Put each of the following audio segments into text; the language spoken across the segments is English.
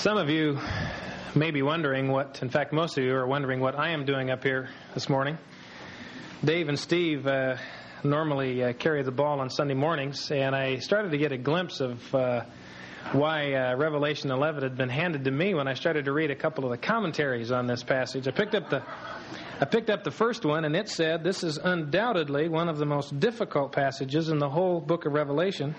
Some of you may be wondering what, in fact, most of you are wondering what I am doing up here this morning. Dave and Steve uh, normally uh, carry the ball on Sunday mornings, and I started to get a glimpse of uh, why uh, Revelation 11 had been handed to me when I started to read a couple of the commentaries on this passage. I picked up the I picked up the first one, and it said this is undoubtedly one of the most difficult passages in the whole book of Revelation.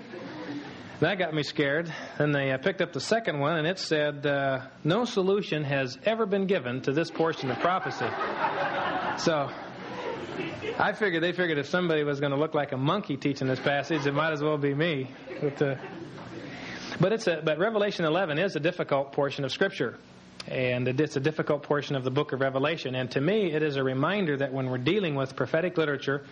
That got me scared. Then they uh, picked up the second one, and it said, uh, No solution has ever been given to this portion of prophecy. So I figured they figured if somebody was going to look like a monkey teaching this passage, it might as well be me. But, uh, but, it's a, but Revelation 11 is a difficult portion of Scripture. And it's a difficult portion of the book of Revelation. And to me, it is a reminder that when we're dealing with prophetic literature,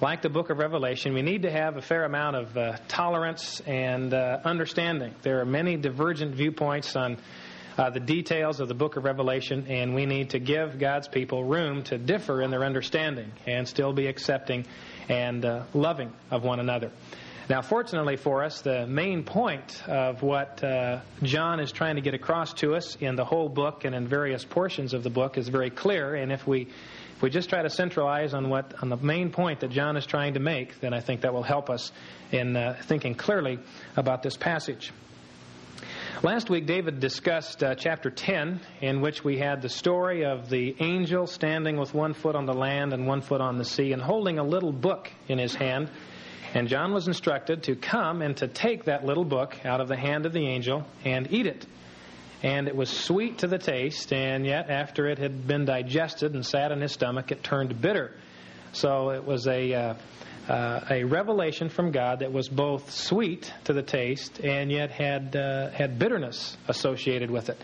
like the book of Revelation, we need to have a fair amount of uh, tolerance and uh, understanding. There are many divergent viewpoints on uh, the details of the book of Revelation, and we need to give God's people room to differ in their understanding and still be accepting and uh, loving of one another. Now, fortunately for us, the main point of what uh, John is trying to get across to us in the whole book and in various portions of the book is very clear, and if we if we just try to centralize on what on the main point that John is trying to make, then I think that will help us in uh, thinking clearly about this passage. Last week, David discussed uh, chapter 10, in which we had the story of the angel standing with one foot on the land and one foot on the sea and holding a little book in his hand. And John was instructed to come and to take that little book out of the hand of the angel and eat it and it was sweet to the taste, and yet after it had been digested and sat in his stomach, it turned bitter. So it was a uh, uh, a revelation from God that was both sweet to the taste and yet had uh, had bitterness associated with it.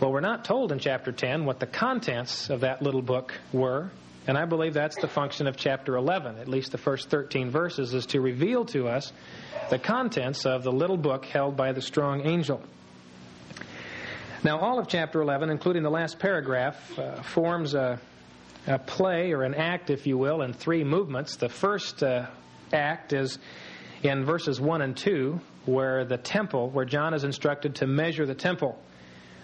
Well, we're not told in chapter 10 what the contents of that little book were, and I believe that's the function of chapter 11. At least the first 13 verses is to reveal to us the contents of the little book held by the strong angel. Now, all of chapter 11, including the last paragraph, uh, forms a, a, play or an act, if you will, in three movements. The first uh, act is in verses 1 and 2, where the temple, where John is instructed to measure the temple.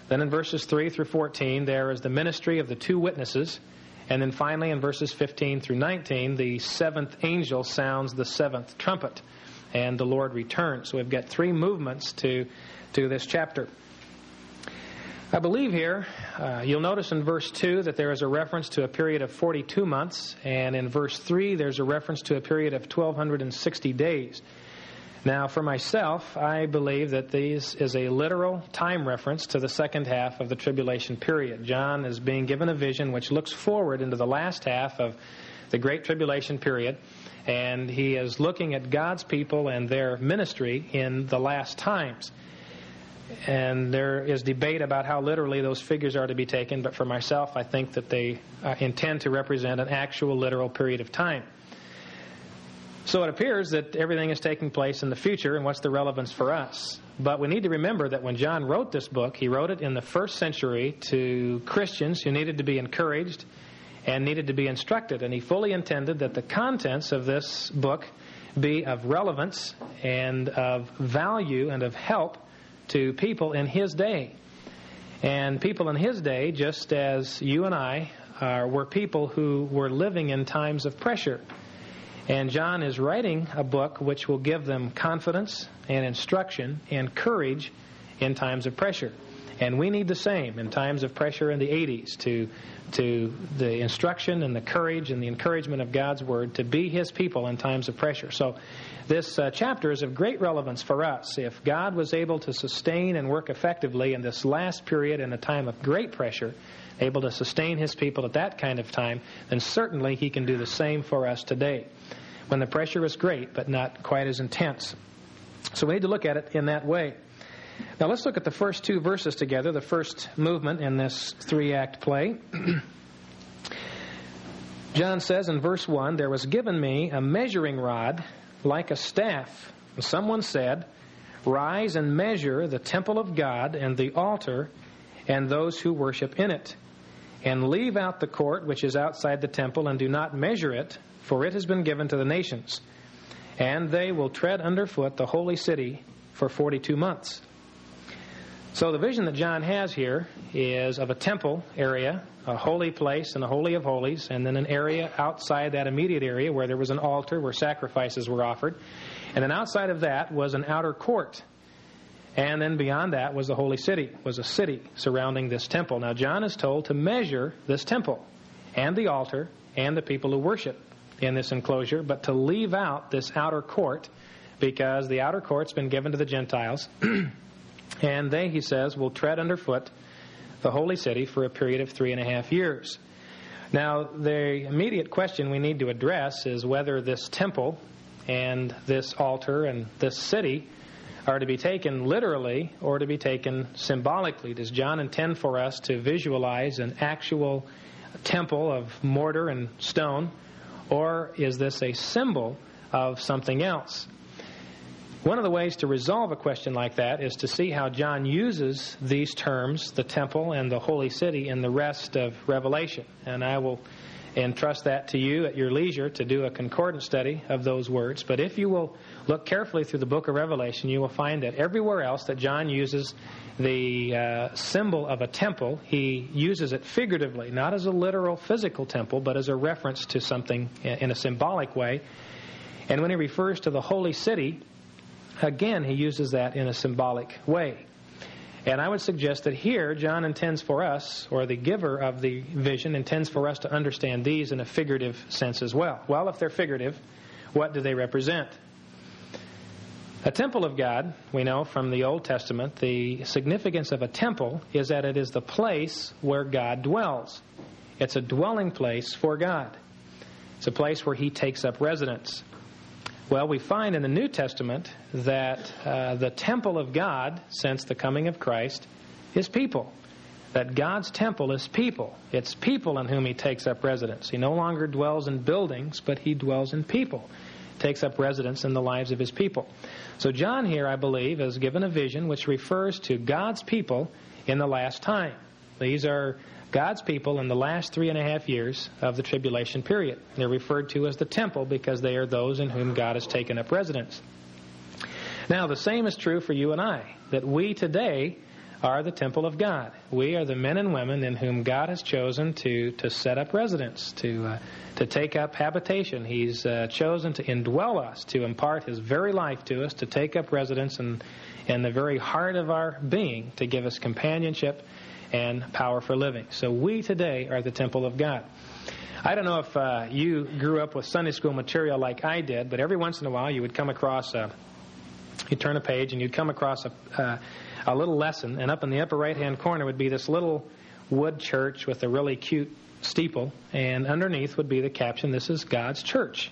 Then in verses 3 through 14, there is the ministry of the two witnesses. And then finally, in verses 15 through 19, the seventh angel sounds the seventh trumpet, and the Lord returns. So we've got three movements to, to this chapter. I believe here, uh, you'll notice in verse 2 that there is a reference to a period of 42 months, and in verse 3 there's a reference to a period of 1260 days. Now, for myself, I believe that this is a literal time reference to the second half of the tribulation period. John is being given a vision which looks forward into the last half of the Great Tribulation period, and he is looking at God's people and their ministry in the last times and there is debate about how literally those figures are to be taken, but for myself, I think that they uh, intend to represent an actual literal period of time. So it appears that everything is taking place in the future, and what's the relevance for us? But we need to remember that when John wrote this book, he wrote it in the first century to Christians who needed to be encouraged and needed to be instructed, and he fully intended that the contents of this book be of relevance and of value and of help to people in his day. And people in his day, just as you and I are, were people who were living in times of pressure. And John is writing a book which will give them confidence and instruction and courage in times of pressure. And we need the same in times of pressure in the 80s to, to the instruction and the courage and the encouragement of God's Word to be His people in times of pressure. So this uh, chapter is of great relevance for us. If God was able to sustain and work effectively in this last period in a time of great pressure, able to sustain his people at that kind of time, then certainly he can do the same for us today when the pressure is great but not quite as intense. So we need to look at it in that way. Now let's look at the first two verses together, the first movement in this three act play. John says in verse 1 There was given me a measuring rod like a staff. And someone said, Rise and measure the temple of God and the altar and those who worship in it, and leave out the court which is outside the temple, and do not measure it, for it has been given to the nations. And they will tread underfoot the holy city for forty two months. So the vision that John has here is of a temple area, a holy place and a holy of holies, and then an area outside that immediate area where there was an altar where sacrifices were offered. And then outside of that was an outer court. And then beyond that was the holy city, was a city surrounding this temple. Now John is told to measure this temple and the altar and the people who worship in this enclosure, but to leave out this outer court because the outer court's been given to the Gentiles. And they, he says, will tread underfoot the holy city for a period of three and a half years. Now, the immediate question we need to address is whether this temple and this altar and this city are to be taken literally or to be taken symbolically. Does John intend for us to visualize an actual temple of mortar and stone, or is this a symbol of something else? One of the ways to resolve a question like that is to see how John uses these terms, the temple and the holy city, in the rest of Revelation. And I will entrust that to you at your leisure to do a concordant study of those words. But if you will look carefully through the book of Revelation, you will find that everywhere else that John uses the uh, symbol of a temple, he uses it figuratively, not as a literal physical temple, but as a reference to something in a symbolic way. And when he refers to the holy city, Again, he uses that in a symbolic way. And I would suggest that here, John intends for us, or the giver of the vision intends for us to understand these in a figurative sense as well. Well, if they're figurative, what do they represent? A temple of God, we know from the Old Testament, the significance of a temple is that it is the place where God dwells. It's a dwelling place for God. It's a place where He takes up residence. Well, we find in the New Testament that uh, the temple of God, since the coming of Christ, is people. That God's temple is people. It's people in whom He takes up residence. He no longer dwells in buildings, but He dwells in people. Takes up residence in the lives of His people. So, John here, I believe, is given a vision which refers to God's people in the last time. These are God's people in the last three and a half years of the tribulation period. They're referred to as the temple because they are those in whom God has taken up residence. Now, the same is true for you and I, that we today are the temple of God. We are the men and women in whom God has chosen to, to set up residence, to, uh, to take up habitation. He's uh, chosen to indwell us, to impart His very life to us, to take up residence in, in the very heart of our being, to give us companionship and power for living. So we today are the temple of God. I don't know if uh, you grew up with Sunday school material like I did, but every once in a while you would come across a, you turn a page and you'd come across a, uh, a little lesson, and up in the upper right hand corner would be this little wood church with a really cute steeple, and underneath would be the caption, This is God's church.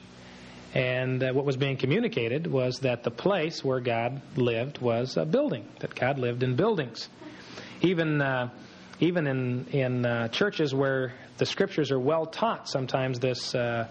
And uh, what was being communicated was that the place where God lived was a building, that God lived in buildings. Even uh, even in in uh, churches where the scriptures are well taught, sometimes this uh,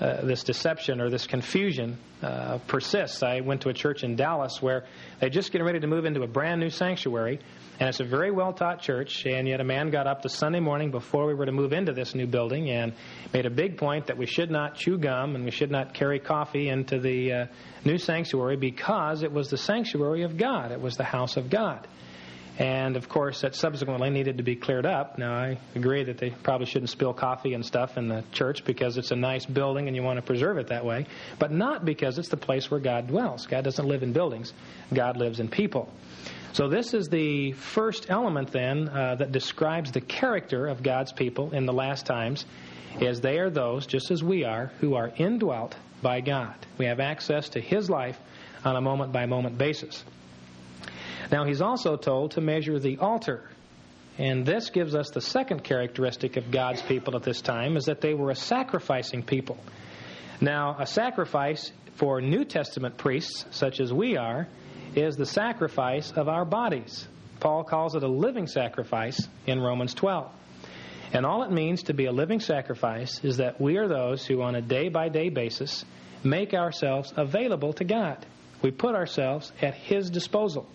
uh, this deception or this confusion uh, persists. I went to a church in Dallas where they're just getting ready to move into a brand new sanctuary, and it's a very well taught church. And yet, a man got up the Sunday morning before we were to move into this new building and made a big point that we should not chew gum and we should not carry coffee into the uh, new sanctuary because it was the sanctuary of God, it was the house of God. And of course, that subsequently needed to be cleared up. Now, I agree that they probably shouldn't spill coffee and stuff in the church because it's a nice building and you want to preserve it that way, but not because it's the place where God dwells. God doesn't live in buildings, God lives in people. So, this is the first element then uh, that describes the character of God's people in the last times, is they are those, just as we are, who are indwelt by God. We have access to His life on a moment by moment basis. Now, he's also told to measure the altar. And this gives us the second characteristic of God's people at this time is that they were a sacrificing people. Now, a sacrifice for New Testament priests, such as we are, is the sacrifice of our bodies. Paul calls it a living sacrifice in Romans 12. And all it means to be a living sacrifice is that we are those who, on a day by day basis, make ourselves available to God. We put ourselves at His disposal.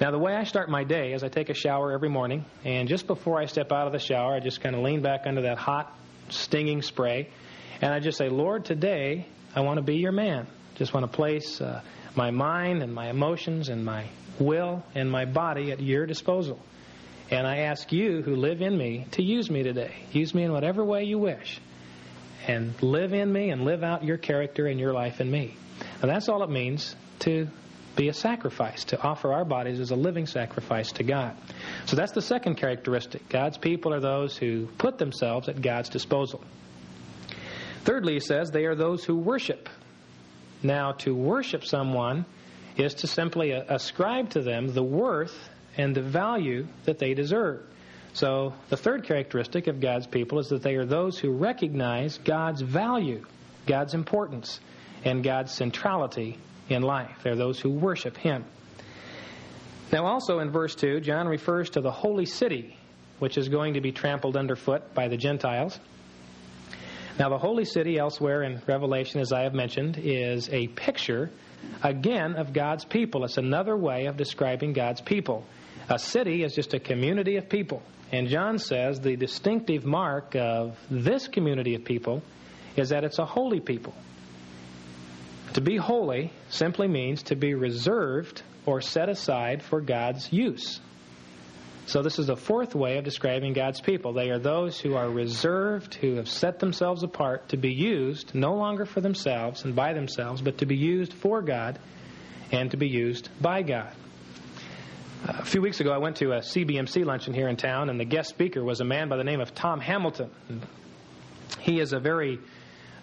Now, the way I start my day is I take a shower every morning, and just before I step out of the shower, I just kind of lean back under that hot, stinging spray, and I just say, Lord, today I want to be your man. Just want to place uh, my mind and my emotions and my will and my body at your disposal. And I ask you who live in me to use me today. Use me in whatever way you wish. And live in me and live out your character and your life in me. And that's all it means to be a sacrifice, to offer our bodies as a living sacrifice to God. So that's the second characteristic. God's people are those who put themselves at God's disposal. Thirdly, he says they are those who worship. Now, to worship someone is to simply uh, ascribe to them the worth and the value that they deserve. So, the third characteristic of God's people is that they are those who recognize God's value, God's importance, and God's centrality in life. They're those who worship Him. Now, also in verse 2, John refers to the holy city, which is going to be trampled underfoot by the Gentiles. Now, the holy city elsewhere in Revelation, as I have mentioned, is a picture, again, of God's people. It's another way of describing God's people. A city is just a community of people. And John says the distinctive mark of this community of people is that it's a holy people. To be holy simply means to be reserved or set aside for God's use. So, this is a fourth way of describing God's people. They are those who are reserved, who have set themselves apart to be used no longer for themselves and by themselves, but to be used for God and to be used by God. A few weeks ago, I went to a CBMC luncheon here in town, and the guest speaker was a man by the name of Tom Hamilton. He is a very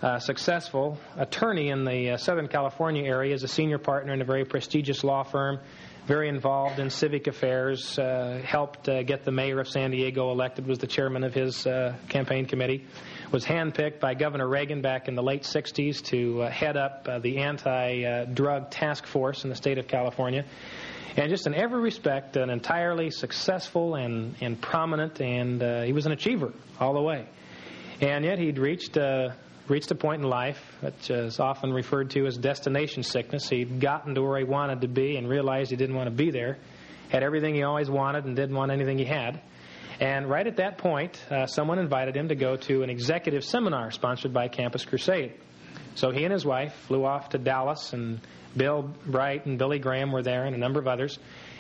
uh, successful attorney in the uh, Southern California area, is a senior partner in a very prestigious law firm, very involved in civic affairs, uh, helped uh, get the mayor of San Diego elected, was the chairman of his uh, campaign committee, was handpicked by Governor Reagan back in the late 60s to uh, head up the anti drug task force in the state of California and just in every respect, an entirely successful and, and prominent, and he was an achiever all the way. And yet he'd reached reached a point in life which is often referred to as destination sickness. He'd gotten to where he wanted to be and realized he didn't want to be there. Had everything he always wanted and didn't want anything he had. And right at that point, uh, someone invited him to go to an executive seminar sponsored by Campus Crusade. So he and his wife flew off to Dallas and Bill Bright and Billy Graham were there, and a number of others.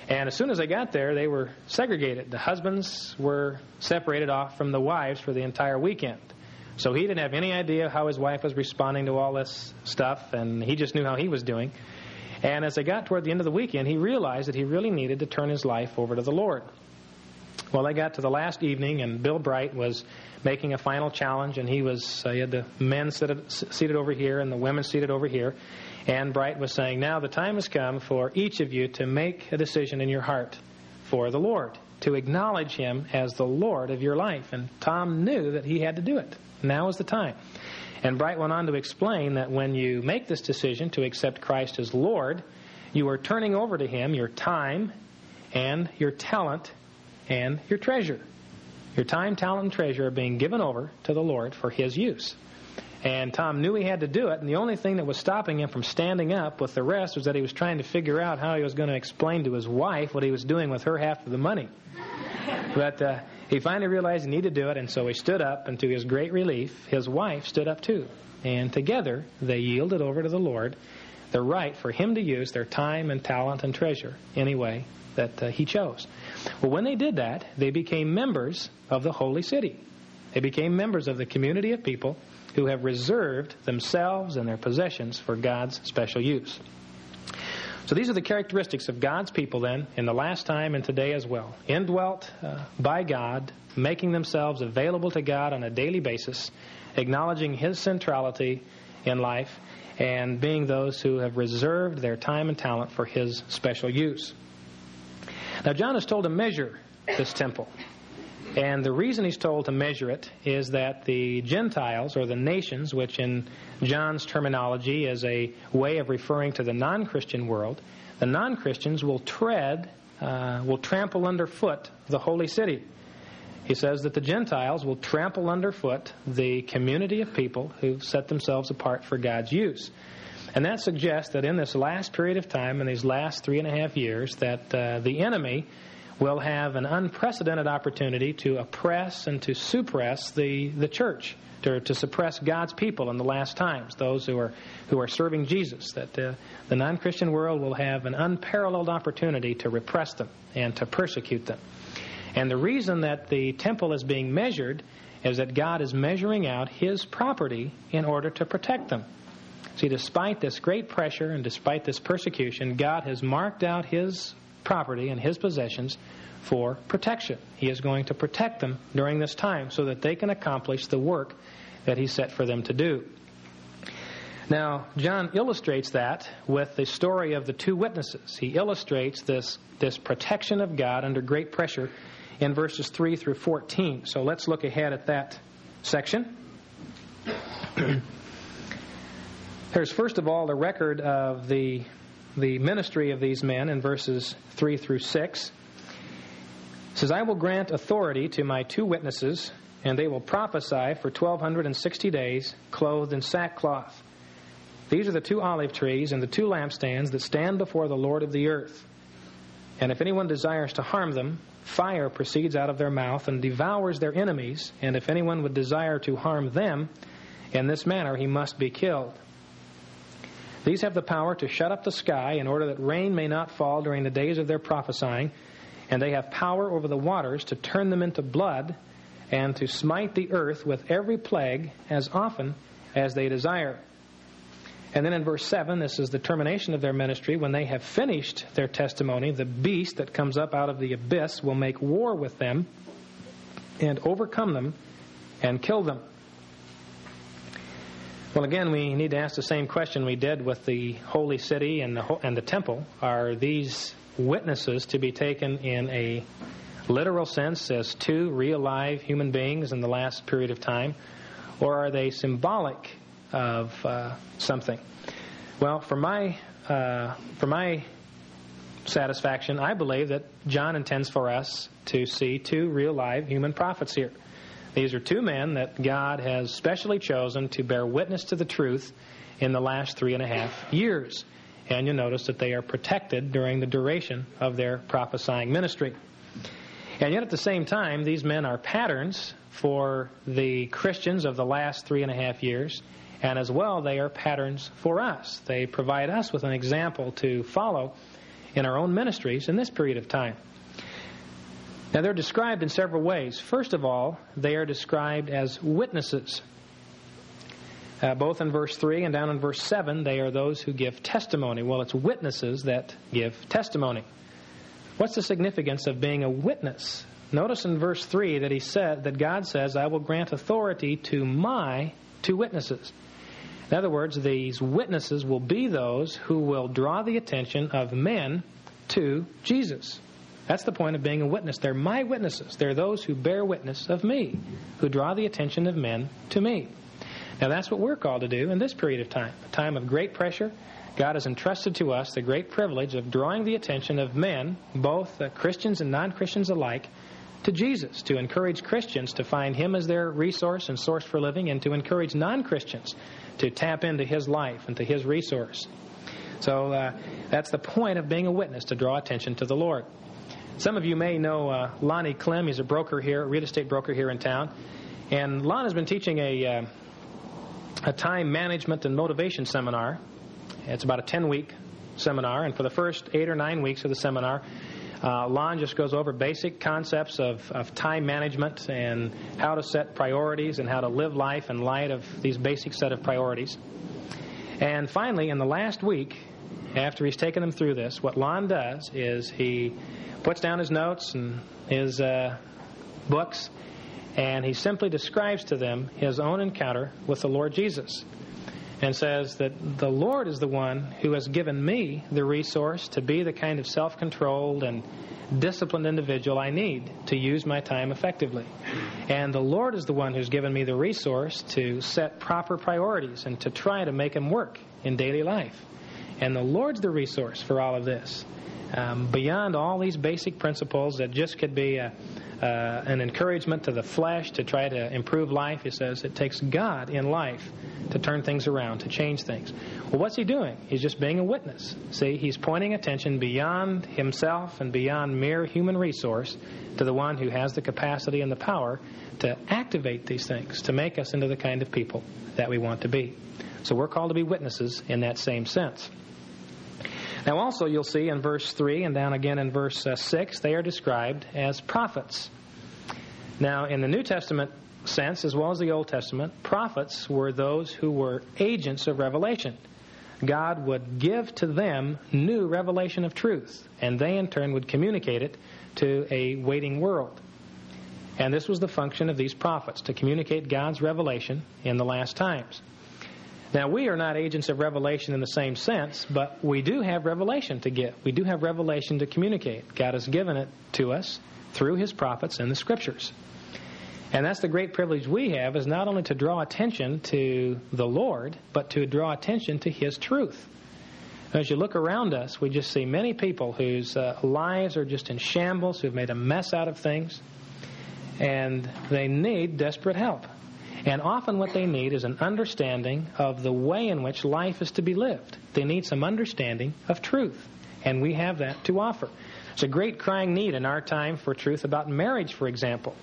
And as soon as they got there, they were segregated. The husbands were separated off from the wives for the entire weekend. So he didn't have any idea how his wife was responding to all this stuff, and he just knew how he was doing. And as they got toward the end of the weekend, he realized that he really needed to turn his life over to the Lord. Well, they got to the last evening, and Bill Bright was making a final challenge, and he was uh, he had the men seated, seated over here and the women seated over here, and Bright was saying, Now the time has come for each of you to make a decision in your heart for the Lord, to acknowledge Him as the Lord of your life. And Tom knew that he had to do it. Now is the time. And Bright went on to explain that when you make this decision to accept Christ as Lord, you are turning over to Him your time and your talent and your treasure. Your time, talent, and treasure are being given over to the Lord for His use. And Tom knew he had to do it, and the only thing that was stopping him from standing up with the rest was that he was trying to figure out how he was going to explain to his wife what he was doing with her half of the money. but uh, he finally realized he needed to do it, and so he stood up, and to his great relief, his wife stood up too. And together, they yielded over to the Lord the right for him to use their time and talent and treasure any way that uh, he chose. Well, when they did that, they became members of the holy city. They became members of the community of people who have reserved themselves and their possessions for God's special use. So these are the characteristics of God's people then in the last time and today as well. Indwelt uh, by God, making themselves available to God on a daily basis, acknowledging His centrality in life, and being those who have reserved their time and talent for His special use. Now, John is told to measure this temple. And the reason he's told to measure it is that the Gentiles, or the nations, which in John's terminology is a way of referring to the non Christian world, the non Christians will tread, uh, will trample underfoot the holy city. He says that the Gentiles will trample underfoot the community of people who've set themselves apart for God's use. And that suggests that in this last period of time, in these last three and a half years, that uh, the enemy will have an unprecedented opportunity to oppress and to suppress the, the church, to, to suppress God's people in the last times, those who are, who are serving Jesus, that uh, the non Christian world will have an unparalleled opportunity to repress them and to persecute them. And the reason that the temple is being measured is that God is measuring out His property in order to protect them. See, despite this great pressure and despite this persecution, God has marked out His property and His possessions for protection. He is going to protect them during this time so that they can accomplish the work that He set for them to do. Now, John illustrates that with the story of the two witnesses. He illustrates this, this protection of God under great pressure in verses 3 through 14. So let's look ahead at that section. There's first of all the record of the, the ministry of these men in verses 3 through 6 says, I will grant authority to my two witnesses, and they will prophesy for 1260 days, clothed in sackcloth. These are the two olive trees and the two lampstands that stand before the Lord of the earth. And if anyone desires to harm them, fire proceeds out of their mouth and devours their enemies. And if anyone would desire to harm them, in this manner he must be killed. These have the power to shut up the sky in order that rain may not fall during the days of their prophesying and they have power over the waters to turn them into blood and to smite the earth with every plague as often as they desire. And then in verse 7, this is the termination of their ministry. When they have finished their testimony, the beast that comes up out of the abyss will make war with them and overcome them and kill them. Well, again, we need to ask the same question we did with the holy city and the, and the temple. Are these witnesses to be taken in a literal sense as two real live human beings in the last period of time, or are they symbolic of uh, something? Well, for my uh, for my satisfaction, I believe that John intends for us to see two real live human prophets here. These are two men that God has specially chosen to bear witness to the truth in the last three and a half years and you'll notice that they are protected during the duration of their prophesying ministry. And yet, at the same time, these men are patterns for the Christians of the last three and a half years, and as well, they are patterns for us. They provide us with an example to follow in our own ministries in this period of time. Now, they're described in several ways. First of all, they are described as witnesses. Uh, both in verse 3 and down in verse 7, they are those who give testimony. Well, it's witnesses that give testimony. What's the significance of being a witness? Notice in verse 3 that he said that God says, I will grant authority to my two witnesses. In other words, these witnesses will be those who will draw the attention of men to Jesus. That's the point of being a witness. They're my witnesses. They're those who bear witness of me, who draw the attention of men to me. Now, that's what we're called to do in this period of time, a time of great pressure. God has entrusted to us the great privilege of drawing the attention of men, both uh, Christians and non Christians alike, to Jesus, to encourage Christians to find Him as their resource and source for living, and to encourage non Christians to tap into His life and to His resource. So uh, that's the point of being a witness, to draw attention to the Lord. Some of you may know uh, Lonnie Clem. He's a broker here, a real estate broker here in town. And Lon has been teaching a, uh, a time management and motivation seminar. It's about a 10 week seminar, and for the first eight or nine weeks of the seminar, uh, Lon just goes over basic concepts of, of time management and how to set priorities and how to live life in light of these basic set of priorities. And finally, in the last week, after he's taken them through this, what Lon does is he puts down his notes and his uh, books and he simply describes to them his own encounter with the Lord Jesus and says that the Lord is the one who has given me the resource to be the kind of self controlled and disciplined individual I need to use my time effectively. And the Lord is the one who's given me the resource to set proper priorities and to try to make them work in daily life. And the Lord's the resource for all of this. Um, beyond all these basic principles that just could be a, uh, an encouragement to the flesh to try to improve life. He says it takes God in life to turn things around, to change things. Well, what's he doing? He's just being a witness. See, he's pointing attention beyond himself and beyond mere human resource to the one who has the capacity and the power to activate these things, to make us into the kind of people that we want to be. So we're called to be witnesses in that same sense. Now, also, you'll see in verse 3 and down again in verse uh, 6, they are described as prophets. Now, in the New Testament sense, as well as the Old Testament, prophets were those who were agents of revelation. God would give to them new revelation of truth, and they in turn would communicate it to a waiting world. And this was the function of these prophets to communicate God's revelation in the last times. Now, we are not agents of revelation in the same sense, but we do have revelation to give. We do have revelation to communicate. God has given it to us through His prophets and the Scriptures. And that's the great privilege we have is not only to draw attention to the Lord, but to draw attention to His truth. As you look around us, we just see many people whose uh, lives are just in shambles, who've made a mess out of things, and they need desperate help. And often what they need is an understanding of the way in which life is to be lived. They need some understanding of truth. And we have that to offer. It's a great crying need in our time for truth about marriage, for example.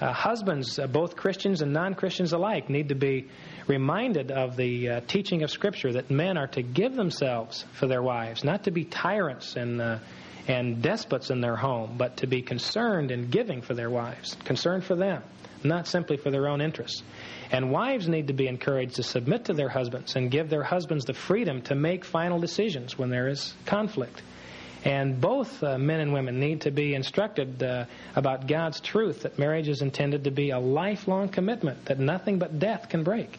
Uh, husbands, uh, both Christians and non Christians alike, need to be reminded of the uh, teaching of Scripture that men are to give themselves for their wives, not to be tyrants and, uh, and despots in their home, but to be concerned and giving for their wives, concerned for them not simply for their own interests. And wives need to be encouraged to submit to their husbands and give their husbands the freedom to make final decisions when there is conflict. And both uh, men and women need to be instructed uh, about God's truth that marriage is intended to be a lifelong commitment that nothing but death can break.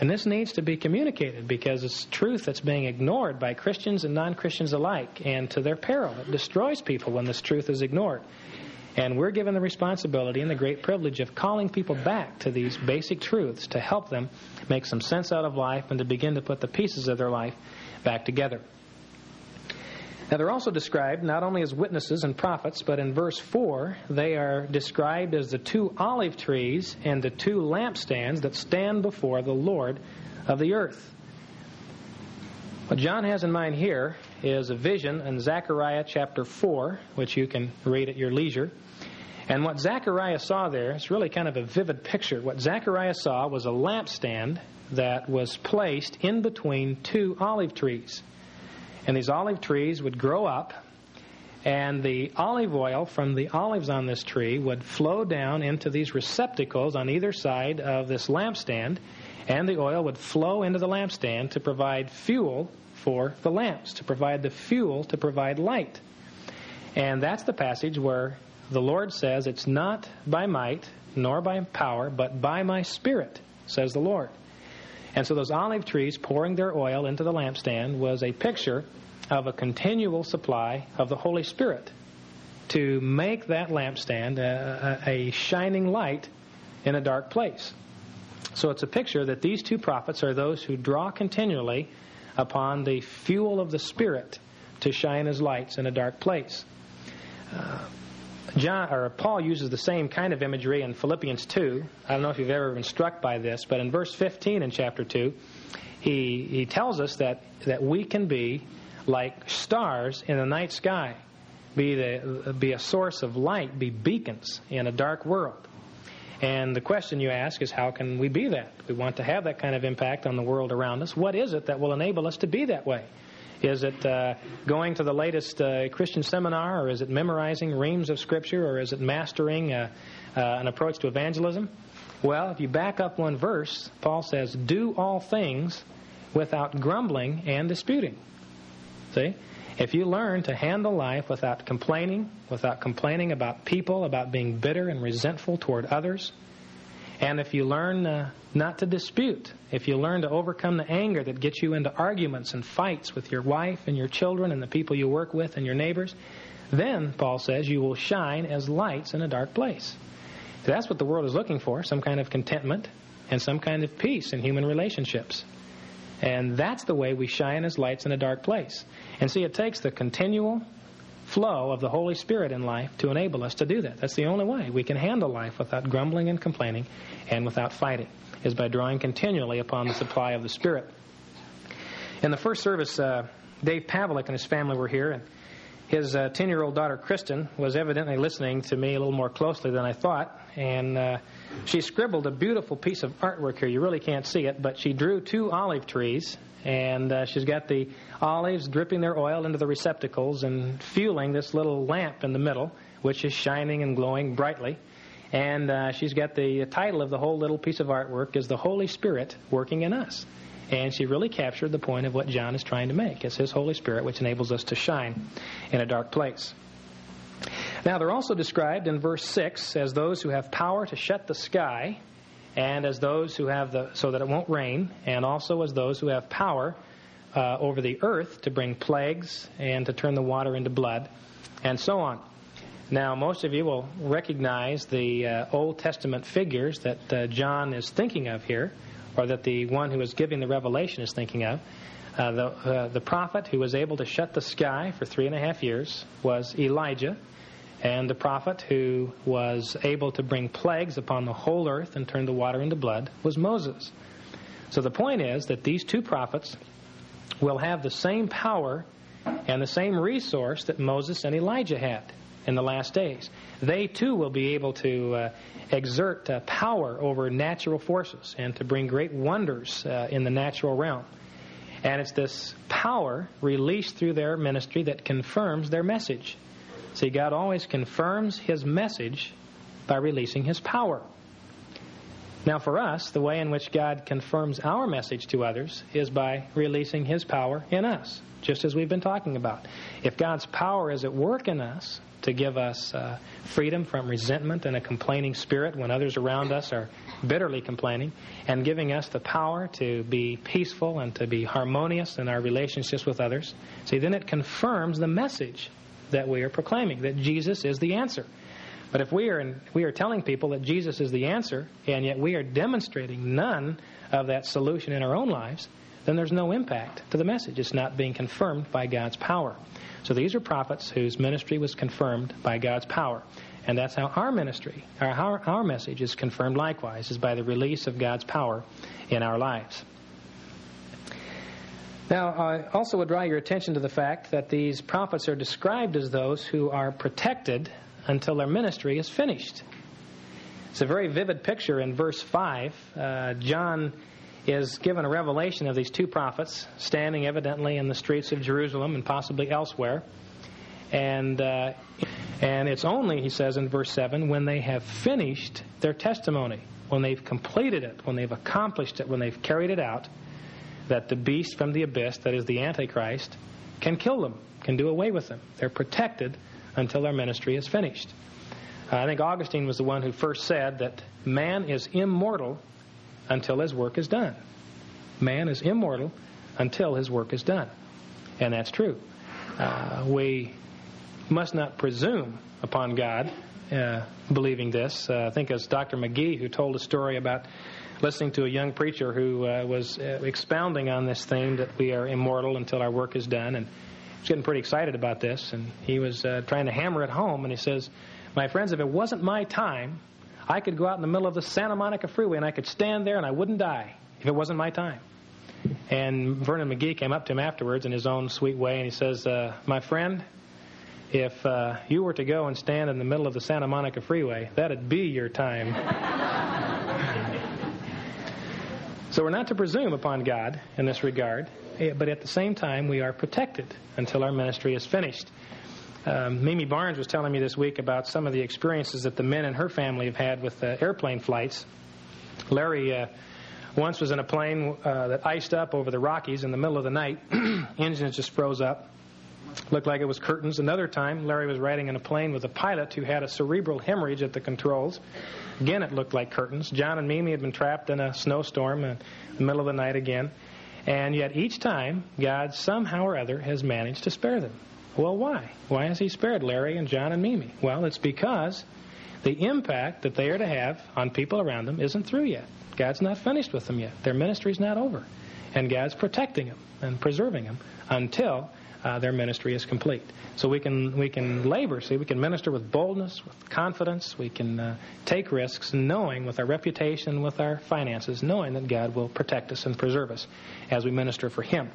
And this needs to be communicated because it's truth that's being ignored by Christians and non Christians alike, and to their peril. It destroys people when this truth is ignored. And we're given the responsibility and the great privilege of calling people back to these basic truths to help them make some sense out of life and to begin to put the pieces of their life back together. Now, they're also described not only as witnesses and prophets, but in verse 4, they are described as the two olive trees and the two lampstands that stand before the Lord of the earth. What John has in mind here is a vision in Zechariah chapter 4, which you can read at your leisure. And what Zechariah saw there, it's really kind of a vivid picture. What Zechariah saw was a lampstand that was placed in between two olive trees. And these olive trees would grow up, and the olive oil from the olives on this tree would flow down into these receptacles on either side of this lampstand, and the oil would flow into the lampstand to provide fuel for the lamps, to provide the fuel to provide light. And that's the passage where the Lord says, It's not by might nor by power, but by my Spirit, says the Lord. And so those olive trees pouring their oil into the lampstand was a picture of a continual supply of the Holy Spirit to make that lampstand uh, a, a, shining light in a dark place. So it's a picture that these two prophets are those who draw continually upon the fuel of the Spirit to shine as lights in a dark place. Uh, John or Paul uses the same kind of imagery in Philippians 2. I don't know if you've ever been struck by this, but in verse 15 in chapter 2, he, he tells us that, that we can be like stars in the night sky, be, the, be a source of light, be beacons in a dark world. And the question you ask is how can we be that? We want to have that kind of impact on the world around us. What is it that will enable us to be that way? Is it uh, going to the latest uh, Christian seminar, or is it memorizing reams of Scripture, or is it mastering uh, uh an approach to evangelism? Well, if you back up one verse, Paul says, Do all things without grumbling and disputing. See? If you learn to handle life without complaining, without complaining about people, about being bitter and resentful toward others, and if you learn uh, not to dispute, if you learn to overcome the anger that gets you into arguments and fights with your wife and your children and the people you work with and your neighbors, then, Paul says, you will shine as lights in a dark place. That's what the world is looking for some kind of contentment and some kind of peace in human relationships. And that's the way we shine as lights in a dark place. And see, it takes the continual flow of the Holy Spirit in life to enable us to do that. That's the only way we can handle life without grumbling and complaining and without fighting. is by drawing continually upon the supply of the Spirit. In the first service, uh, Dave Pavlik and his family were here, and his 10 uh, year old daughter, Kristen, was evidently listening to me a little more closely than I thought, and uh, she scribbled a beautiful piece of artwork here. You really can't see it, but she drew two olive trees, and uh, she's got the olives dripping their oil into the receptacles and fueling this little lamp in the middle, which is shining and glowing brightly. And uh, she's got the title of the whole little piece of artwork is The Holy Spirit Working in Us. And she really captured the point of what John is trying to make. It's His Holy Spirit which enables us to shine in a dark place. Now, they're also described in verse 6 as those who have power to shut the sky, and as those who have the, so that it won't rain, and also as those who have power uh, over the earth to bring plagues and to turn the water into blood, and so on. Now, most of you will recognize the uh, Old Testament figures that uh, John is thinking of here, or that the one who is giving the revelation is thinking of. Uh, the, uh, the prophet who was able to shut the sky for three and a half years was Elijah, and the prophet who was able to bring plagues upon the whole earth and turn the water into blood was Moses. So the point is that these two prophets will have the same power and the same resource that Moses and Elijah had in the last days. They too will be able to uh, exert uh, power over natural forces and to bring great wonders uh, in the natural realm. And it's this power released through their ministry that confirms their message. See, God always confirms His message by releasing His power. Now, for us, the way in which God confirms our message to others is by releasing His power in us, just as we've been talking about. If God's power is at work in us, to give us uh, freedom from resentment and a complaining spirit when others around us are bitterly complaining, and giving us the power to be peaceful and to be harmonious in our relationships with others. See, then it confirms the message that we are proclaiming, that Jesus is the answer. But if we are, in, we are telling people that Jesus is the answer, and yet we are demonstrating none of that solution in our own lives, then there's no impact to the message. It's not being confirmed by God's power. So these are prophets whose ministry was confirmed by God's power. And that's how our ministry, our, our message is confirmed likewise, is by the release of God's power in our lives. Now, I also would draw your attention to the fact that these prophets are described as those who are protected until their ministry is finished. It's a very vivid picture in verse 5. Uh, John is given a revelation of these two prophets standing evidently in the streets of Jerusalem and possibly elsewhere. And, uh, and it's only, he says in verse 7, when they have finished their testimony, when they've completed it, when they've accomplished it, when they've carried it out, that the beast from the abyss, that is the Antichrist, can kill them, can do away with them. They're protected until their ministry is finished. I think Augustine was the one who first said that man is immortal until his work is done. Man is immortal until his work is done. And that's true. Uh, we must not presume upon God uh, believing this. Uh, I think it was Dr. McGee who told a story about listening to a young preacher who uh, was uh, expounding on this theme that we are immortal until our work is done. And was getting pretty excited about this. And he was uh, trying to hammer it home. And he says, My friends, if it wasn't my time, I could go out in the middle of the Santa Monica freeway and I could stand there and I wouldn't die if it wasn't my time. And Vernon McGee came up to him afterwards in his own sweet way and he says, uh, My friend, if uh, you were to go and stand in the middle of the Santa Monica freeway, that'd be your time. so we're not to presume upon God in this regard, but at the same time, we are protected until our ministry is finished. Um, Mimi Barnes was telling me this week about some of the experiences that the men in her family have had with uh, airplane flights. Larry uh, once was in a plane uh, that iced up over the Rockies in the middle of the night. Engines just froze up. Looked like it was curtains. Another time, Larry was riding in a plane with a pilot who had a cerebral hemorrhage at the controls. Again, it looked like curtains. John and Mimi had been trapped in a snowstorm in the middle of the night again. And yet, each time, God somehow or other has managed to spare them. Well, why? Why has he spared Larry and John and Mimi? Well, it's because the impact that they are to have on people around them isn't through yet. God's not finished with them yet. Their ministry's not over. And God's protecting them and preserving them until uh, their ministry is complete. So we can we can labor. See, we can minister with boldness, with confidence. We can uh, take risks, knowing with our reputation, with our finances, knowing that God will protect us and preserve us as we minister for Him.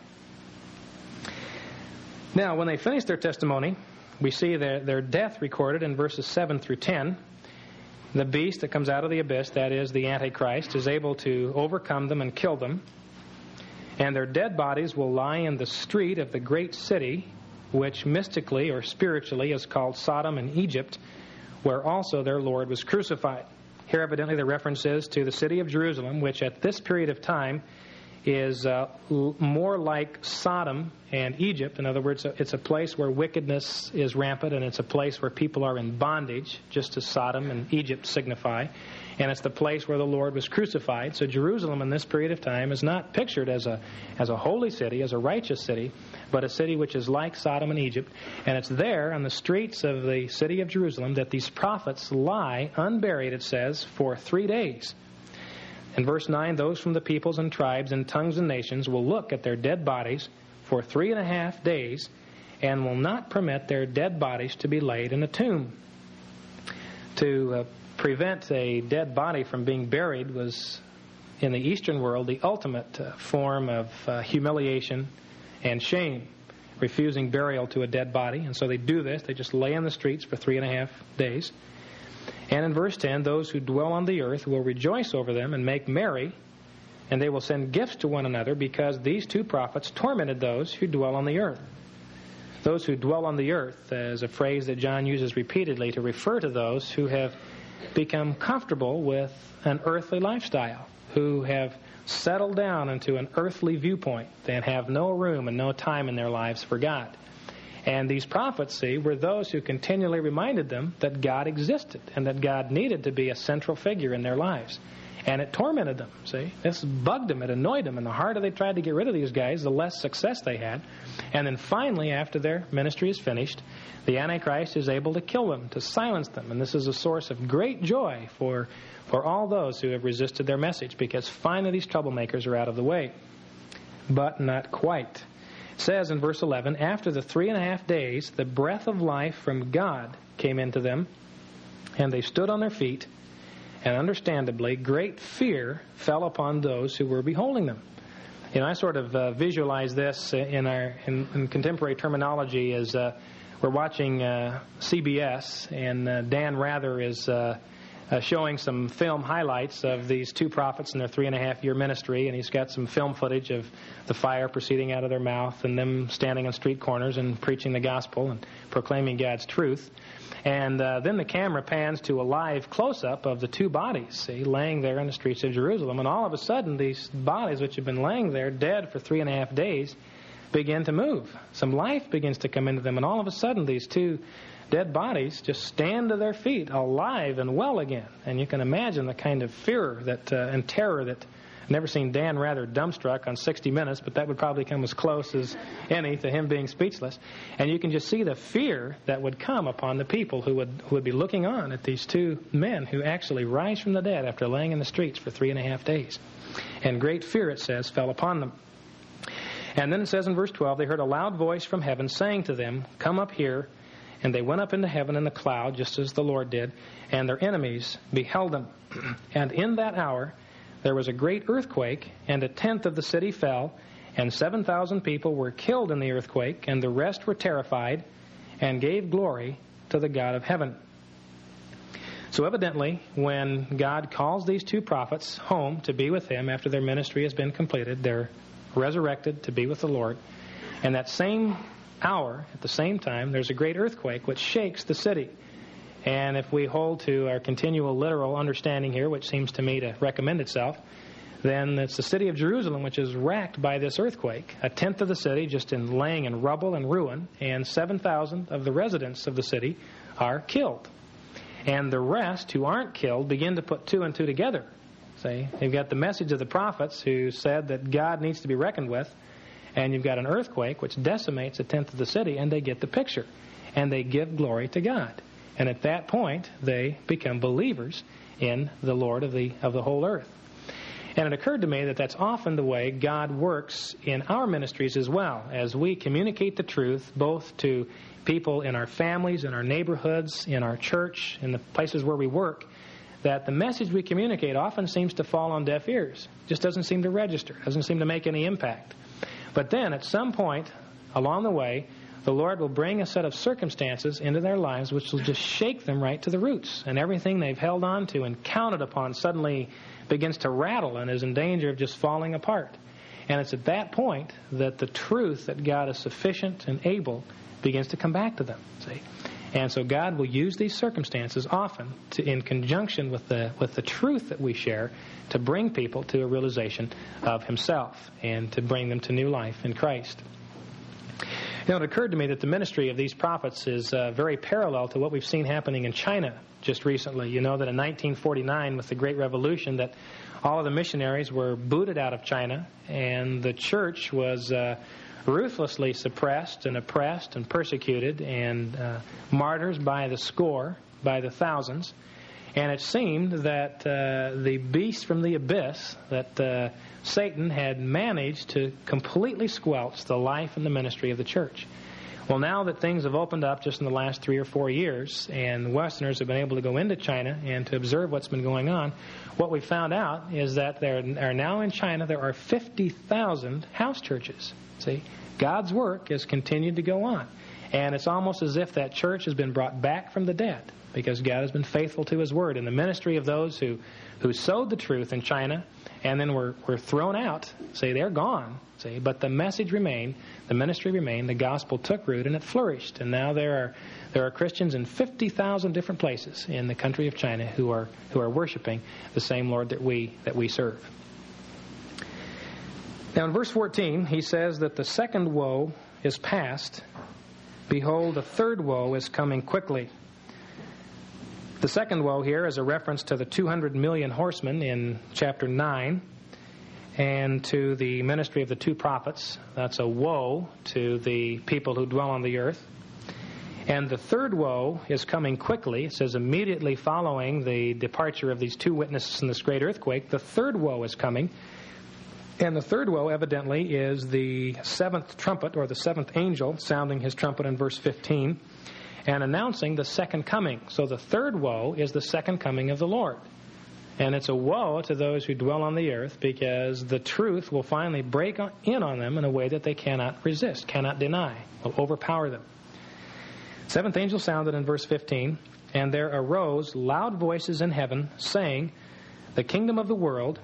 Now, when they finish their testimony, we see their, their death recorded in verses 7 through 10. The beast that comes out of the abyss, that is the Antichrist, is able to overcome them and kill them. And their dead bodies will lie in the street of the great city, which mystically or spiritually is called Sodom and Egypt, where also their Lord was crucified. Here, evidently, the reference is to the city of Jerusalem, which at this period of time is uh, more like Sodom and Egypt. In other words, it's a place where wickedness is rampant and it's a place where people are in bondage, just as Sodom and Egypt signify. And it's the place where the Lord was crucified. So Jerusalem in this period of time is not pictured as a, as a holy city, as a righteous city, but a city which is like Sodom and Egypt. And it's there on the streets of the city of Jerusalem that these prophets lie unburied, it says, for three days. In verse 9, those from the peoples and tribes and tongues and nations will look at their dead bodies for three and a half days and will not permit their dead bodies to be laid in a tomb. To uh, prevent a dead body from being buried was, in the Eastern world, the ultimate uh, form of uh, humiliation and shame, refusing burial to a dead body. And so they do this. They just lay in the streets for three and a half days. And in verse 10, those who dwell on the earth will rejoice over them and make merry, and they will send gifts to one another because these two prophets tormented those who dwell on the earth. Those who dwell on the earth is a phrase that John uses repeatedly to refer to those who have become comfortable with an earthly lifestyle, who have settled down into an earthly viewpoint and have no room and no time in their lives for God. And these prophets, see, were those who continually reminded them that God existed and that God needed to be a central figure in their lives. And it tormented them, see? This bugged them, it annoyed them. And the harder they tried to get rid of these guys, the less success they had. And then finally, after their ministry is finished, the Antichrist is able to kill them, to silence them. And this is a source of great joy for, for all those who have resisted their message because finally these troublemakers are out of the way. But not quite says in verse 11, After the three and a half days, the breath of life from God came into them, and they stood on their feet, and understandably, great fear fell upon those who were beholding them. You know, I sort of uh, visualize this in our in, in contemporary terminology as uh, we're watching uh, CBS, and uh, Dan Rather is uh, showing some film highlights of these two prophets and their three and a half year ministry, and he's got some film footage of the fire proceeding out of their mouth and them standing on street corners and preaching the gospel and proclaiming God's truth. And uh, then the camera pans to a live close up of the two bodies, see, laying there in the streets of Jerusalem. And all of a sudden, these bodies, which have been laying there dead for three and a half days, begin to move. Some life begins to come into them. And all of a sudden, these two dead bodies just stand to their feet, alive and well again. And you can imagine the kind of fear that uh, and terror that. I've never seen Dan Rather dumbstruck on 60 Minutes, but that would probably come as close as any to him being speechless. And you can just see the fear that would come upon the people who would, who would be looking on at these two men who actually rise from the dead after laying in the streets for three and a half days. And great fear, it says, fell upon them. And then it says in verse 12, they heard a loud voice from heaven saying to them, Come up here and they went up into heaven in the cloud, just as the Lord did, and their enemies beheld them. and in that hour there was a great earthquake, and a tenth of the city fell, and 7,000 people were killed in the earthquake, and the rest were terrified, and gave glory to the God of heaven. So, evidently, when God calls these two prophets home to be with Him after their ministry has been completed, they're resurrected to be with the Lord. And that same hour, at the same time, there's a great earthquake which shakes the city. And if we hold to our continual literal understanding here, which seems to me to recommend itself, then it's the city of Jerusalem which is racked by this earthquake. A tenth of the city just in laying in rubble and ruin, and 7,000 of the residents of the city are killed. And the rest who aren't killed begin to put two and two together. See, they've got the message of the prophets who said that God needs to be reckoned with, and you've got an earthquake which decimates a tenth of the city, and they get the picture. And they give glory to God. And at that point, they become believers in the Lord of the, of the whole earth. And it occurred to me that that's often the way God works in our ministries as well, as we communicate the truth both to people in our families, in our neighborhoods, in our church, in the places where we work, that the message we communicate often seems to fall on deaf ears. Just doesn't seem to register, doesn't seem to make any impact. But then at some point along the way, the Lord will bring a set of circumstances into their lives which will just shake them right to the roots. And everything they've held on to and counted upon suddenly begins to rattle and is in danger of just falling apart. And it's at that point that the truth that God is sufficient and able begins to come back to them. See? And so God will use these circumstances often to, in conjunction with the, with the truth that we share to bring people to a realization of Himself and to bring them to new life in Christ. Know, it occurred to me that the ministry of these prophets is uh, very parallel to what we've seen happening in China just recently. You know that in 1949, with the Great Revolution, that all of the missionaries were booted out of China, and the church was uh, ruthlessly suppressed and oppressed and persecuted, and uh, martyrs by the score, by the thousands. And it seemed that uh, the beast from the abyss, that uh, Satan had managed to completely squelch the life and the ministry of the church. Well, now that things have opened up just in the last three or four years, and Westerners have been able to go into China and to observe what's been going on, what we found out is that there are now in China there are 50,000 house churches. See, God's work has continued to go on, and it's almost as if that church has been brought back from the dead because God has been faithful to His word. And the ministry of those who who sowed the truth in China and then were, were thrown out. say, they're gone. See, but the message remained, the ministry remained, the gospel took root, and it flourished. And now there are there are Christians in 50,000 different places in the country of China who are who are worshiping the same Lord that we that we serve. Now in verse 14, he says that the second woe is past. Behold, the third woe is coming quickly. The second woe here is a reference to the 200 million horsemen in chapter 9 and to the ministry of the two prophets. That's a woe to the people who dwell on the earth. And the third woe is coming quickly. It says immediately following the departure of these two witnesses in this great earthquake, the third woe is coming. And the third woe, evidently, is the seventh trumpet or the seventh angel sounding his trumpet in verse 15 and announcing the second coming. So the third woe is the second coming of the Lord. And it's a woe to those who dwell on the earth because the truth will finally break in on them in a way that they cannot resist, cannot deny, will overpower them. Seventh angel sounded in verse 15, and there arose loud voices in heaven saying, The kingdom of the world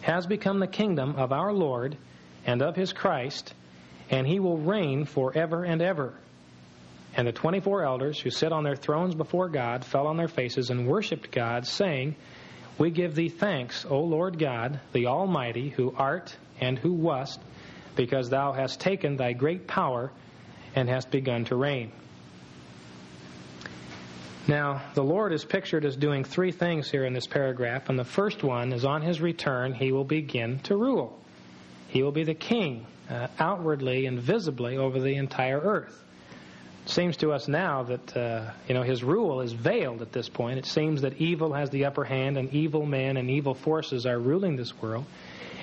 has become the kingdom of our Lord and of his Christ, and he will reign forever and ever. And the 24 elders who sit on their thrones before God fell on their faces and worshipped God, saying, We give thee thanks, O Lord God, the Almighty, who art and who wast, because thou hast taken thy great power and hast begun to reign. Now, the Lord is pictured as doing three things here in this paragraph, and the first one is on his return, he will begin to rule. He will be the king, uh, outwardly and visibly, over the entire earth seems to us now that uh, you know his rule is veiled at this point. It seems that evil has the upper hand, and evil men and evil forces are ruling this world,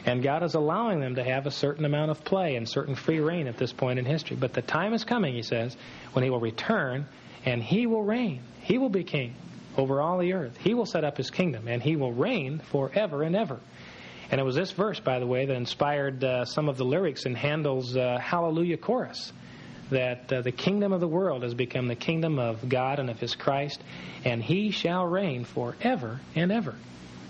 and God is allowing them to have a certain amount of play and certain free reign at this point in history. But the time is coming, he says, when he will return, and he will reign. He will be king over all the earth. He will set up his kingdom, and he will reign forever and ever. And it was this verse, by the way, that inspired uh, some of the lyrics in Handel's uh, Hallelujah chorus that uh, the kingdom of the world has become the kingdom of God and of His Christ, and He shall reign forever and ever.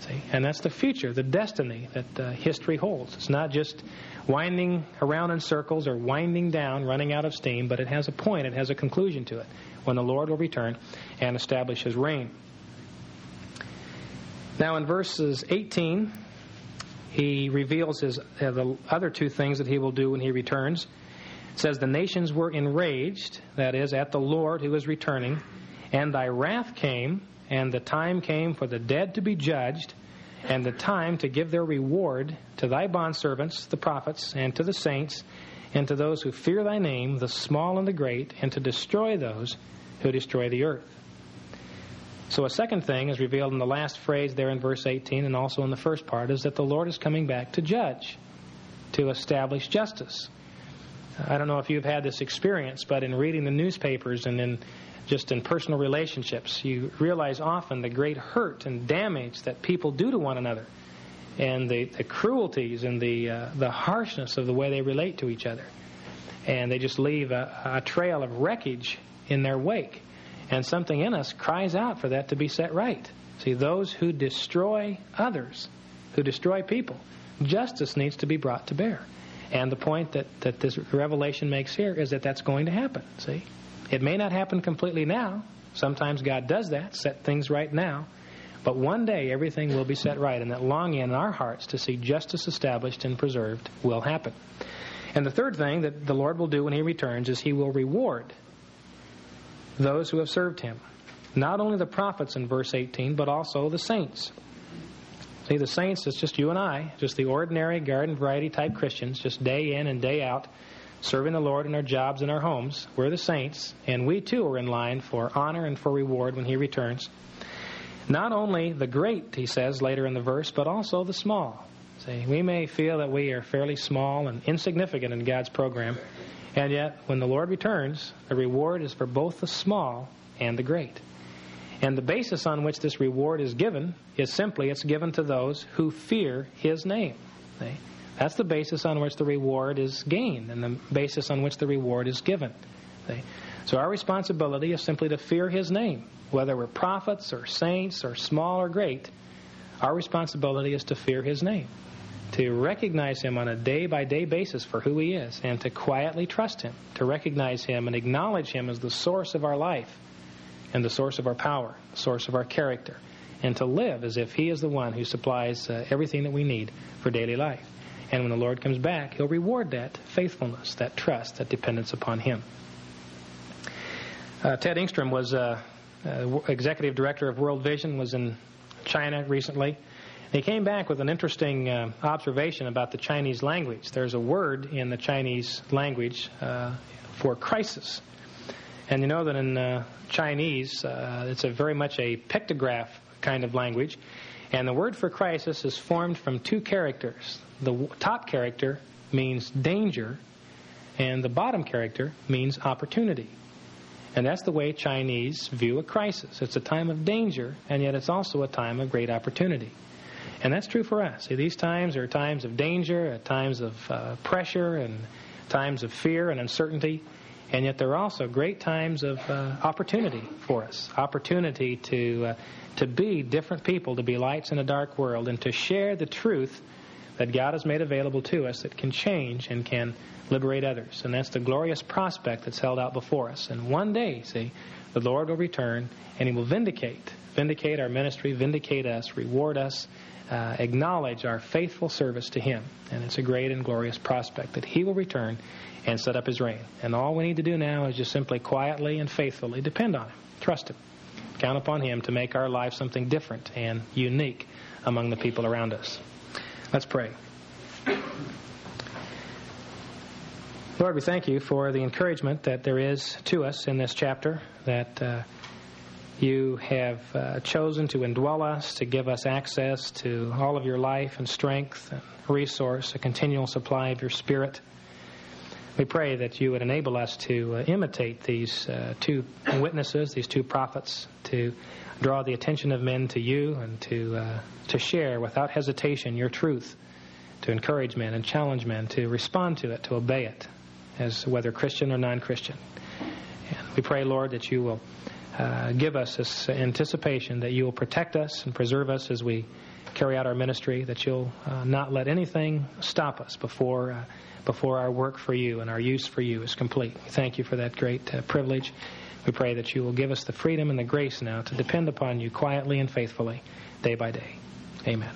See? And that's the future, the destiny that uh, history holds. It's not just winding around in circles or winding down, running out of steam, but it has a point, it has a conclusion to it when the Lord will return and establish His reign. Now, in verses 18, he reveals his, uh, the other two things that he will do when he returns. It says, The nations were enraged, that is, at the Lord who is returning, and thy wrath came, and the time came for the dead to be judged, and the time to give their reward to thy bondservants, the prophets, and to the saints, and to those who fear thy name, the small and the great, and to destroy those who destroy the earth. So, a second thing is revealed in the last phrase there in verse 18 and also in the first part is that the Lord is coming back to judge, to establish justice. I don't know if you've had this experience, but in reading the newspapers and in just in personal relationships, you realize often the great hurt and damage that people do to one another and the, the cruelties and the, uh, the harshness of the way they relate to each other. And they just leave a, a trail of wreckage in their wake. And something in us cries out for that to be set right. See, those who destroy others, who destroy people, justice needs to be brought to bear. And the point that, that this revelation makes here is that that's going to happen. See? It may not happen completely now. Sometimes God does that, set things right now. But one day everything will be set right, and that longing in our hearts to see justice established and preserved will happen. And the third thing that the Lord will do when He returns is He will reward those who have served him. Not only the prophets in verse 18, but also the saints. See, the saints, it's just you and I, just the ordinary garden variety type Christians, just day in and day out, serving the Lord in our jobs and our homes. We're the saints, and we too are in line for honor and for reward when He returns. Not only the great, he says later in the verse, but also the small. See, we may feel that we are fairly small and insignificant in God's program. And yet, when the Lord returns, the reward is for both the small and the great. And the basis on which this reward is given is simply it's given to those who fear His name. See? That's the basis on which the reward is gained and the basis on which the reward is given. See? So our responsibility is simply to fear His name. Whether we're prophets or saints or small or great, our responsibility is to fear His name to recognize Him on a day by day basis for who He is, and to quietly trust Him, to recognize Him and acknowledge Him as the source of our life and the source of our power, the source of our character, and to live as if He is the one who supplies uh, everything that we need for daily life. And when the Lord comes back, He'll reward that faithfulness, that trust, that dependence upon Him. Uh, Ted Engstrom was uh, uh executive director of World Vision, was in China recently he came back with an interesting uh, observation about the Chinese language. There's a word in the Chinese language uh, for crisis. And you know that in uh, Chinese, uh, it's a very much a pictograph kind of language. And the word for crisis is formed from two characters. The top character means danger, and the bottom character means opportunity. And that's the way Chinese view a crisis. It's a time of danger, and yet it's also a time of great opportunity. And that's true for us. See, these times are times of danger, times of uh, pressure, and times of fear and uncertainty. And yet there are also great times of uh, opportunity for us. Opportunity to, uh, to be different people, to be lights in a dark world, and to share the truth that God has made available to us that can change and can liberate others. And that's the glorious prospect that's held out before us. And one day, see, the Lord will return and He will vindicate, vindicate our ministry, vindicate us, reward us, uh, acknowledge our faithful service to Him. And it's a great and glorious prospect that He will return and set up His reign. And all we need to do now is just simply quietly and faithfully depend on Him, trust Him, count upon Him to make our life something different and unique among the people around us. Let's pray. Lord, we thank you for the encouragement that there is to us in this chapter that. Uh, you have uh, chosen to indwell us, to give us access to all of your life and strength and resource, a continual supply of your Spirit. We pray that you would enable us to uh, imitate these uh, two witnesses, these two prophets, to draw the attention of men to you and to, uh, to share without hesitation your truth, to encourage men and challenge men to respond to it, to obey it, as whether Christian or non Christian. And we pray, Lord, that you will uh, give us this anticipation that you will protect us and preserve us as we carry out our ministry, that you'll uh, not let anything stop us before, uh, before our work for you and our use for you is complete. Thank you for that great uh, privilege. We pray that you will give us the freedom and the grace now to depend upon you quietly and faithfully day by day. Amen.